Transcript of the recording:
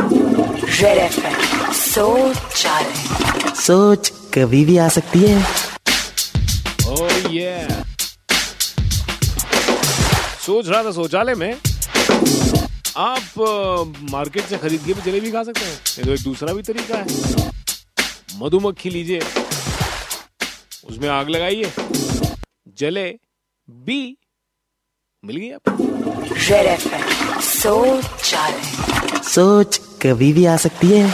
Red सोच सोच कभी भी आ सकती है। Oh yeah. सोच रहा था शौचालय में। आप मार्केट से खरीद के भी जलेबी खा सकते हैं। ये तो एक दूसरा भी तरीका है। मधुमक्खी लीजिए। उसमें आग लगाइए। जले बी मिल गई आपको रेड सोच सोच कभी भी आ सकती है।